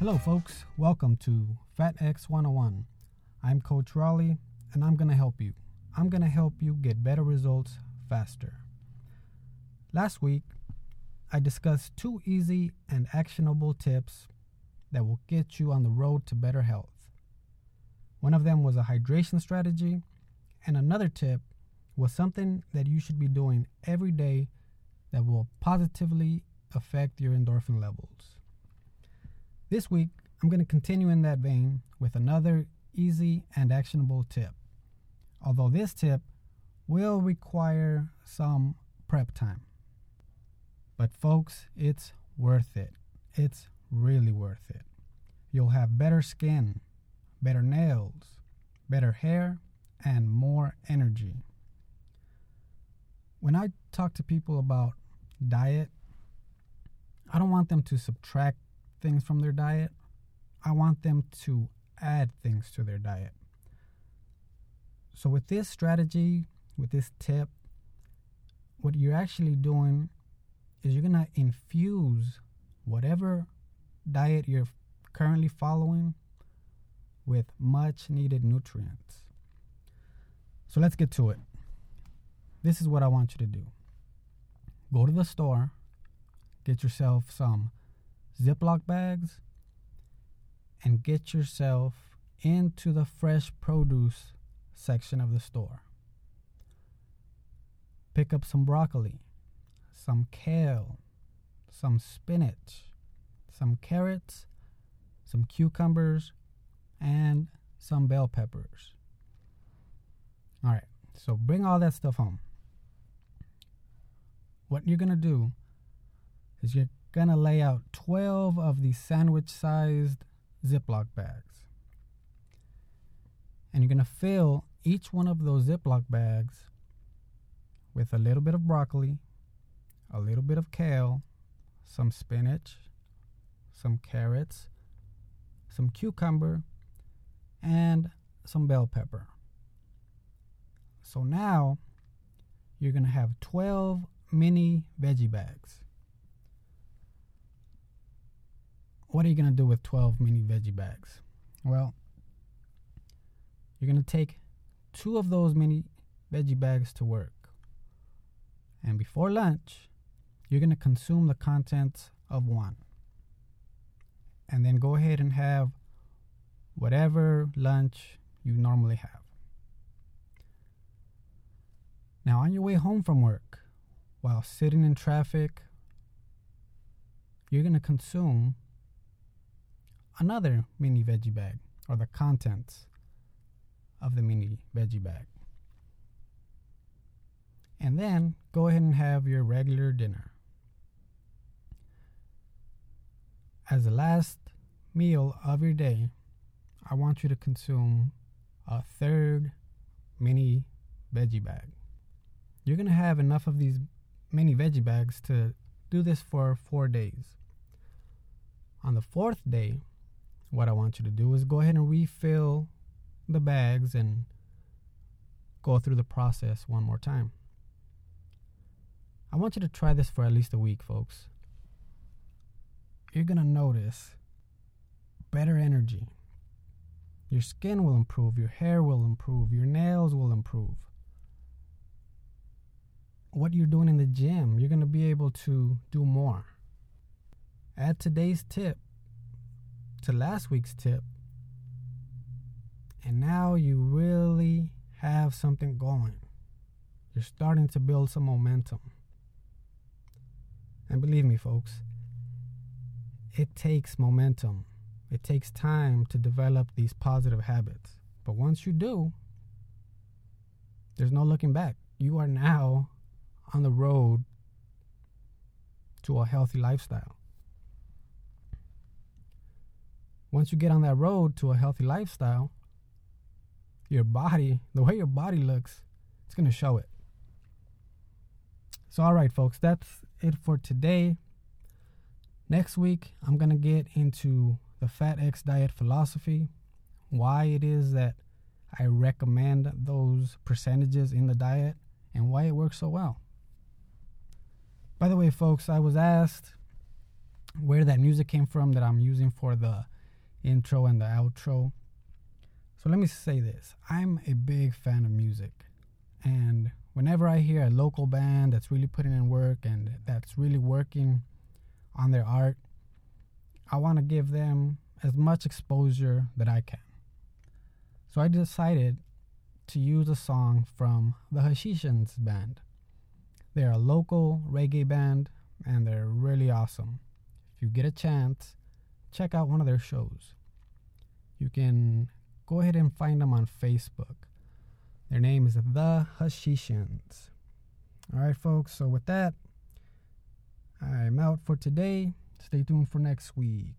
Hello, folks. Welcome to Fat X 101. I'm Coach Raleigh, and I'm going to help you. I'm going to help you get better results faster. Last week, I discussed two easy and actionable tips that will get you on the road to better health. One of them was a hydration strategy, and another tip was something that you should be doing every day that will positively affect your endorphin levels. This week, I'm going to continue in that vein with another easy and actionable tip. Although this tip will require some prep time. But, folks, it's worth it. It's really worth it. You'll have better skin, better nails, better hair, and more energy. When I talk to people about diet, I don't want them to subtract things from their diet. I want them to add things to their diet. So, with this strategy, with this tip, what you're actually doing is you're going to infuse whatever diet you're currently following with much needed nutrients. So, let's get to it. This is what I want you to do go to the store, get yourself some Ziploc bags, and get yourself into the fresh produce section of the store. Pick up some broccoli, some kale, some spinach, some carrots, some cucumbers, and some bell peppers. All right, so bring all that stuff home. What you're going to do is you're to lay out 12 of these sandwich sized Ziploc bags. And you're to fill each one of those Ziploc bags with a little bit of broccoli, a little bit of kale, some spinach, some carrots, some cucumber, and some bell pepper. So now you're going to have 12 mini veggie bags. What are you going to do with 12 mini veggie bags? Well, you're going to take two of those mini veggie bags to work. And before lunch, you're going to consume the contents of one. And then go ahead and have whatever lunch you normally have. Now, on your way home from work, while sitting in traffic, you're going to consume another mini veggie bag or the contents of the mini veggie bag. And then go ahead and have your regular dinner. As the last meal of your day, I want you to consume a third mini veggie bag. You're going to have enough of these mini veggie bags to do this for four days. On the fourth day, what I want you to do is go ahead and refill the bags and go through the process one more time. I want you to try this for at least a week, folks. You're going to notice better energy. Your skin will improve, your hair will improve, your nails will improve. What you're doing in the gym, you're going to be able to do more. Add today's tip to last week's tip, and now you really have something going. You're starting to build some momentum. And believe me, folks, it takes momentum. It takes time to develop these positive habits. But once you do, there's no looking back. You are now on the road to a healthy lifestyle. Once you get on that road to a healthy lifestyle, your body, the way your body looks, it's going to show it. So, all right, folks, that's it for today. Next week, I'm going to get into the Fat X diet philosophy, why it is that I recommend those percentages in the diet, and why it works so well. By the way, folks, I was asked where that music came from that I'm using for the intro and the outro. So let me say this I'm a big fan of music. And whenever I hear a local band that's really putting in work and that's really working on their art, I want to give them as much exposure that I can. So I decided to use a song from the Hashishans band. They're a local reggae band and they're really awesome. If you get a chance, check out one of their shows. You can go ahead and find them on Facebook. Their name is The Hashishians. All right, folks, so with that, I'm out for today. Stay tuned for next week.